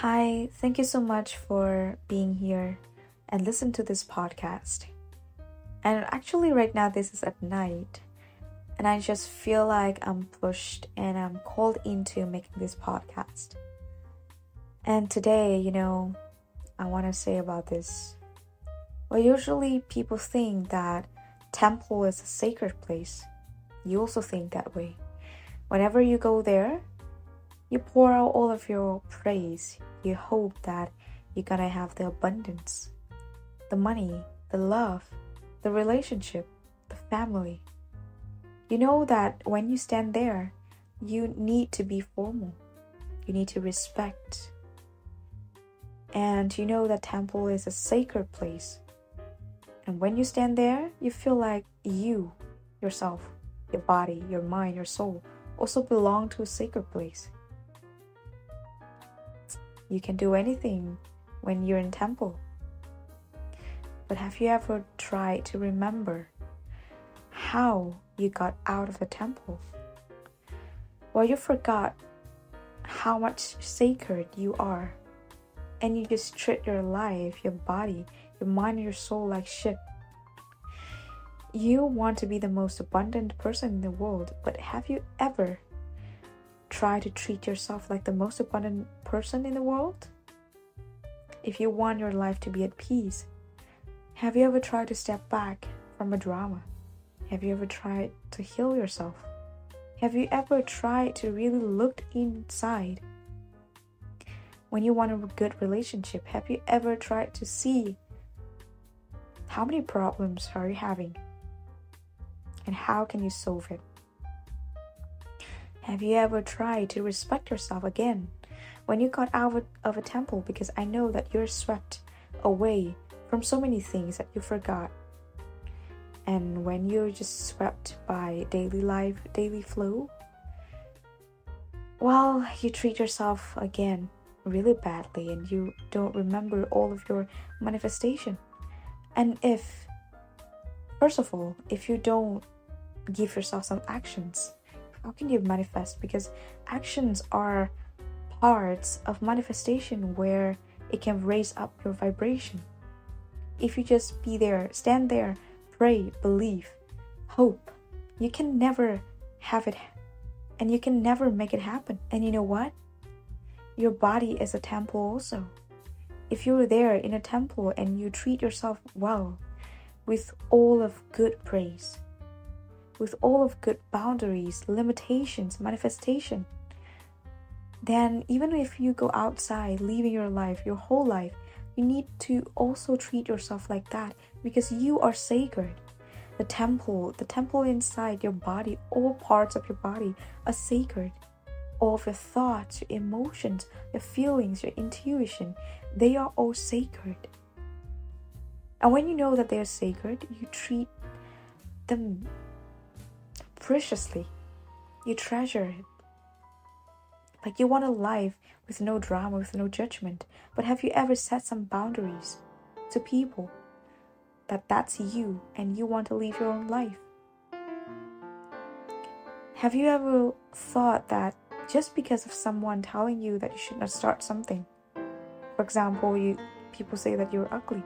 Hi, thank you so much for being here and listen to this podcast. And actually, right now, this is at night, and I just feel like I'm pushed and I'm called into making this podcast. And today, you know, I want to say about this. Well, usually people think that temple is a sacred place. You also think that way. Whenever you go there, you pour out all of your praise. You hope that you're gonna have the abundance, the money, the love, the relationship, the family. You know that when you stand there, you need to be formal. You need to respect. And you know that temple is a sacred place. And when you stand there, you feel like you, yourself, your body, your mind, your soul, also belong to a sacred place. You can do anything when you're in temple. But have you ever tried to remember how you got out of the temple? Well, you forgot how much sacred you are, and you just treat your life, your body, your mind, your soul like shit. You want to be the most abundant person in the world, but have you ever try to treat yourself like the most abundant person in the world? If you want your life to be at peace, have you ever tried to step back from a drama? Have you ever tried to heal yourself? Have you ever tried to really look inside? When you want a good relationship, have you ever tried to see how many problems are you having and how can you solve it? Have you ever tried to respect yourself again when you got out of a temple? Because I know that you're swept away from so many things that you forgot. And when you're just swept by daily life, daily flow, well, you treat yourself again really badly and you don't remember all of your manifestation. And if, first of all, if you don't give yourself some actions, how can you manifest? Because actions are parts of manifestation where it can raise up your vibration. If you just be there stand there pray believe hope you can never have it and you can never make it happen. And you know what? Your body is a temple also. If you're there in a temple and you treat yourself well with all of good praise with all of good boundaries, limitations, manifestation, then even if you go outside, living your life, your whole life, you need to also treat yourself like that because you are sacred. The temple, the temple inside your body, all parts of your body are sacred. All of your thoughts, your emotions, your feelings, your intuition, they are all sacred. And when you know that they are sacred, you treat them preciously. You treasure it. Like you want a life with no drama, with no judgment. But have you ever set some boundaries to people that that's you and you want to live your own life? Have you ever thought that just because of someone telling you that you should not start something, for example, you people say that you're ugly,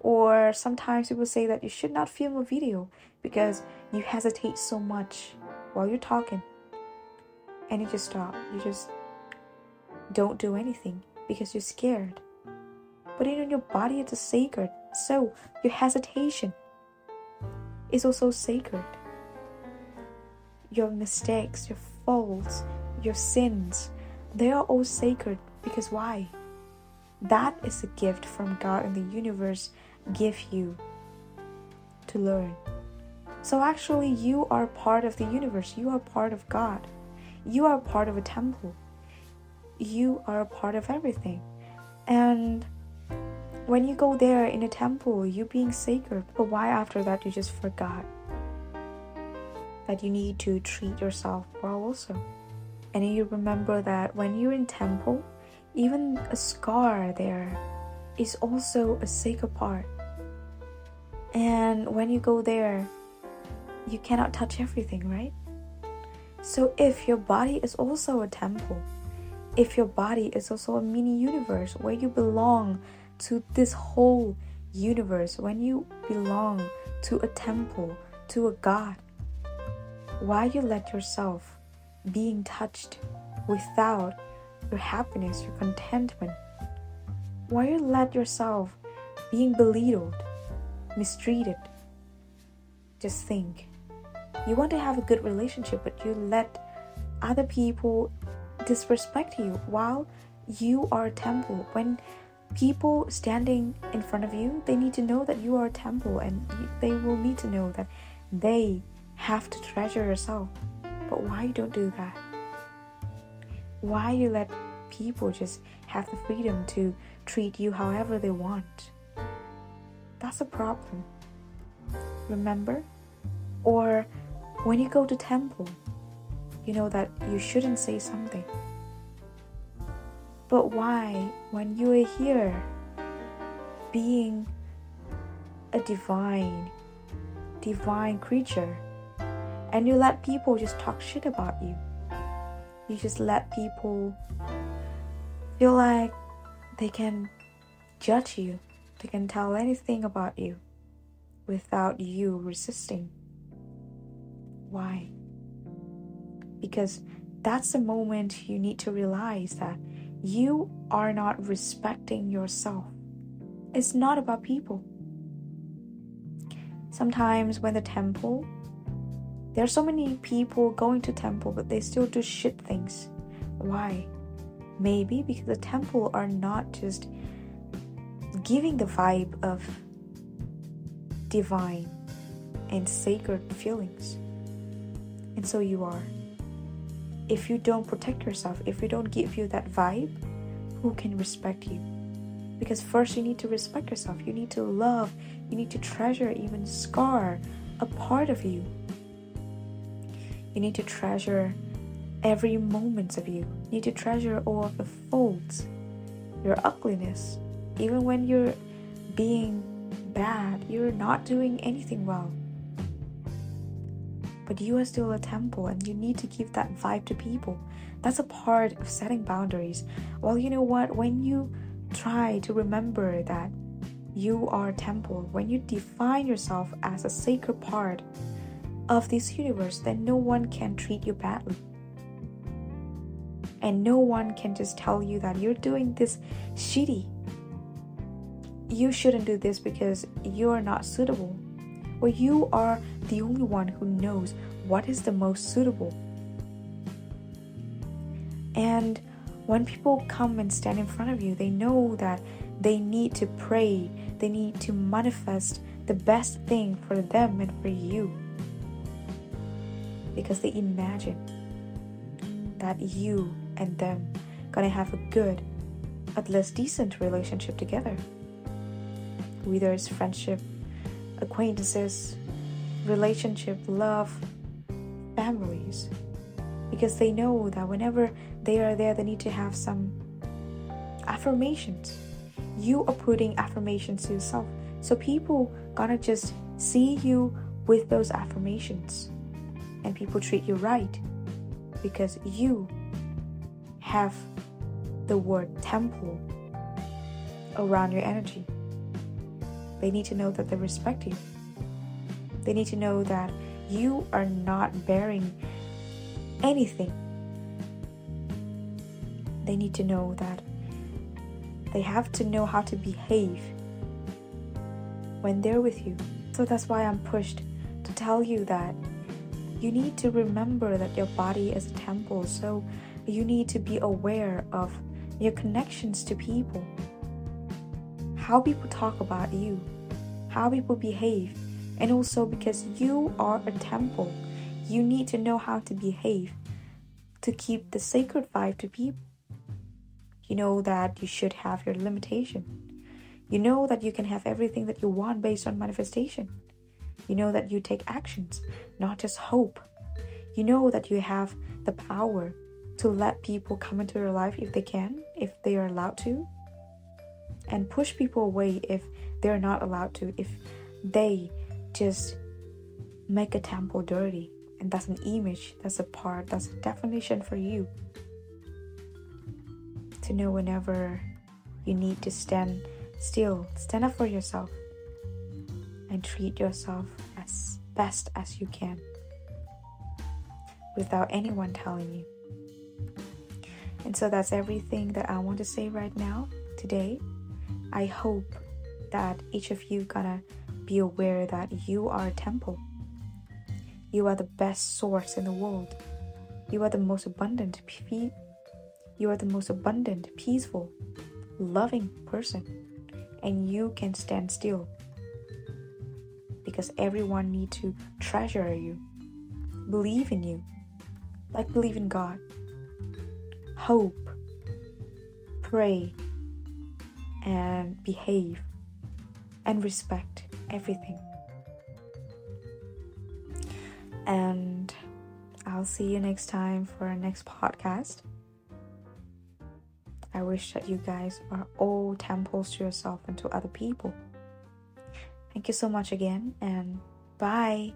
or sometimes people say that you should not film a video because you hesitate so much while you're talking. And you just stop. You just don't do anything because you're scared. But in your body, it's a sacred. So your hesitation is also sacred. Your mistakes, your faults, your sins, they are all sacred because why? That is a gift from God and the universe give you to learn. So actually, you are part of the universe, you are part of God, you are part of a temple, you are a part of everything. And when you go there in a temple, you being sacred, but why after that you just forgot that you need to treat yourself well also? And you remember that when you're in temple, even a scar there is also a sacred part. And when you go there, you cannot touch everything, right? So if your body is also a temple, if your body is also a mini universe where you belong to this whole universe, when you belong to a temple, to a God, why you let yourself being touched without your happiness, your contentment? Why you let yourself being belittled, mistreated? Just think. You want to have a good relationship, but you let other people disrespect you while you are a temple. When people standing in front of you, they need to know that you are a temple and they will need to know that they have to treasure yourself. But why you don't do that? Why you let people just have the freedom to treat you however they want? That's a problem. Remember? Or when you go to temple, you know that you shouldn't say something. But why, when you are here, being a divine, divine creature, and you let people just talk shit about you? You just let people feel like they can judge you, they can tell anything about you without you resisting. Why? Because that's the moment you need to realize that you are not respecting yourself. It's not about people. Sometimes when the temple, there are so many people going to temple, but they still do shit things. Why? Maybe because the temple are not just giving the vibe of divine and sacred feelings. And so you are if you don't protect yourself, if you don't give you that vibe, who can respect you? Because first you need to respect yourself. You need to love. You need to treasure, even scar a part of you. You need to treasure every moment of you. You need to treasure all of the faults, your ugliness. Even when you're being bad, you're not doing anything well but you are still a temple and you need to give that vibe to people. That's a part of setting boundaries. Well, you know what? When you try to remember that you are a temple, when you define yourself as a sacred part of this universe, then no one can treat you badly. And no one can just tell you that you're doing this shitty. You shouldn't do this because you're not suitable where you are the only one who knows what is the most suitable. And when people come and stand in front of you, they know that they need to pray, they need to manifest the best thing for them and for you. Because they imagine that you and them gonna have a good, at least decent relationship together. Whether it's friendship, acquaintances, relationship, love, families. Because they know that whenever they are there, they need to have some affirmations. You are putting affirmations to yourself. So people gonna just see you with those affirmations. And people treat you right because you have the word temple around your energy. They need to know that they respect you. They need to know that you are not bearing anything. They need to know that they have to know how to behave when they're with you. So that's why I'm pushed to tell you that you need to remember that your body is a temple. So you need to be aware of your connections to people how people talk about you, how people behave, and also because you are a temple, you need to know how to behave to keep the sacred vibe to people. You know that you should have your limitation. You know that you can have everything that you want based on manifestation. You know that you take actions, not just hope. You know that you have the power to let people come into your life if they can, if they are allowed to and push people away if they're not allowed to, if they just make a temple dirty. And that's an image, that's a part, that's a definition for you. to know whenever you need to stand still, stand up for yourself, and treat yourself as best as you can without anyone telling you. And so that's everything that I want to say right now today. I hope that each of you gonna be aware that you are a temple. You are the best source in the world. You are the most abundant, you are the most abundant, peaceful, loving person, and you can stand still because everyone need to treasure you, believe in you, like believe in God, hope, pray, and behave and respect everything. And I'll see you next time for our next podcast. I wish that you guys are all temples to yourself and to other people. Thank you so much again, and bye.